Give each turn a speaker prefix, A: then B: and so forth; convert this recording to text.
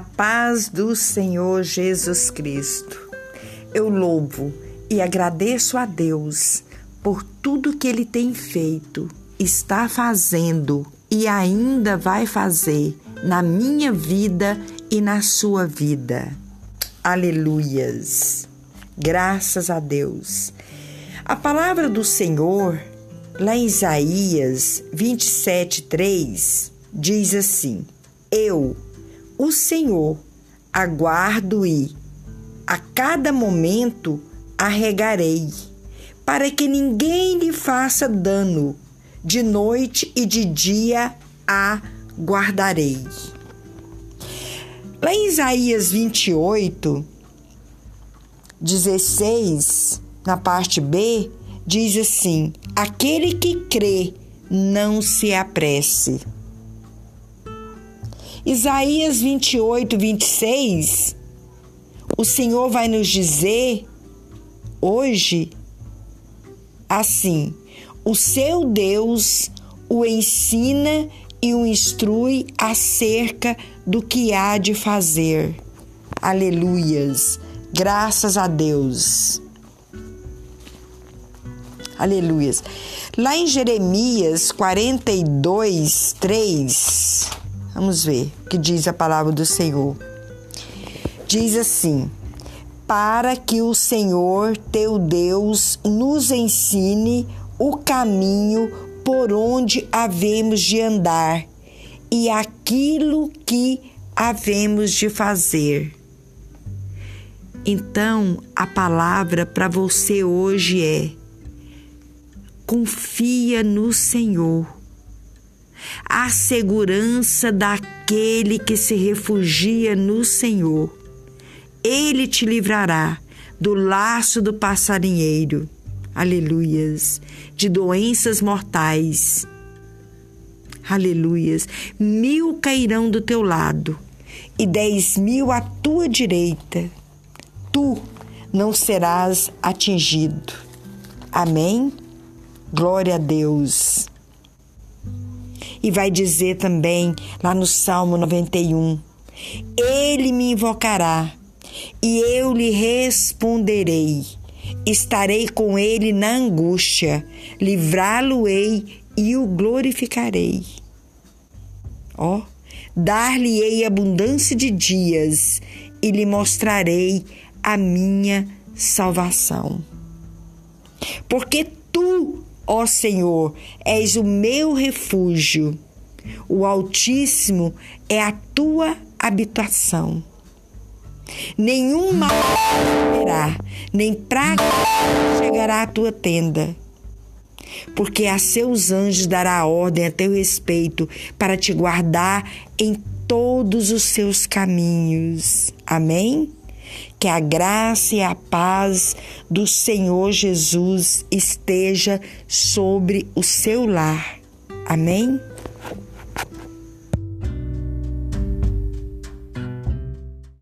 A: paz do Senhor Jesus Cristo. Eu louvo e agradeço a Deus por tudo que Ele tem feito, está fazendo e ainda vai fazer na minha vida e na sua vida. Aleluias! Graças a Deus. A palavra do Senhor, lá em Isaías 27, 3, diz assim: Eu, o Senhor, aguardo e a cada momento arregarei, para que ninguém lhe faça dano, de noite e de dia a guardarei. Lá em Isaías 28, 16, na parte B, diz assim: Aquele que crê, não se apresse. Isaías 28, 26, o Senhor vai nos dizer hoje assim: o seu Deus o ensina e o instrui acerca do que há de fazer. Aleluias. Graças a Deus. Aleluias. Lá em Jeremias 42, 3, Vamos ver o que diz a palavra do Senhor. Diz assim: Para que o Senhor teu Deus nos ensine o caminho por onde havemos de andar e aquilo que havemos de fazer. Então, a palavra para você hoje é: confia no Senhor a segurança daquele que se refugia no Senhor. Ele te livrará do laço do passarinheiro, aleluias, de doenças mortais, aleluias. Mil cairão do teu lado e dez mil à tua direita, tu não serás atingido. Amém? Glória a Deus. E vai dizer também lá no Salmo 91: Ele me invocará e eu lhe responderei. Estarei com ele na angústia, livrá-lo-ei e o glorificarei. Ó, dar-lhe-ei abundância de dias e lhe mostrarei a minha salvação. Porque tu Ó Senhor, és o meu refúgio. O Altíssimo é a tua habitação. Nenhum mal terá, nem praga chegará à tua tenda. Porque a seus anjos dará ordem a teu respeito para te guardar em todos os seus caminhos. Amém? Que a graça e a paz do Senhor Jesus esteja sobre o seu lar. Amém?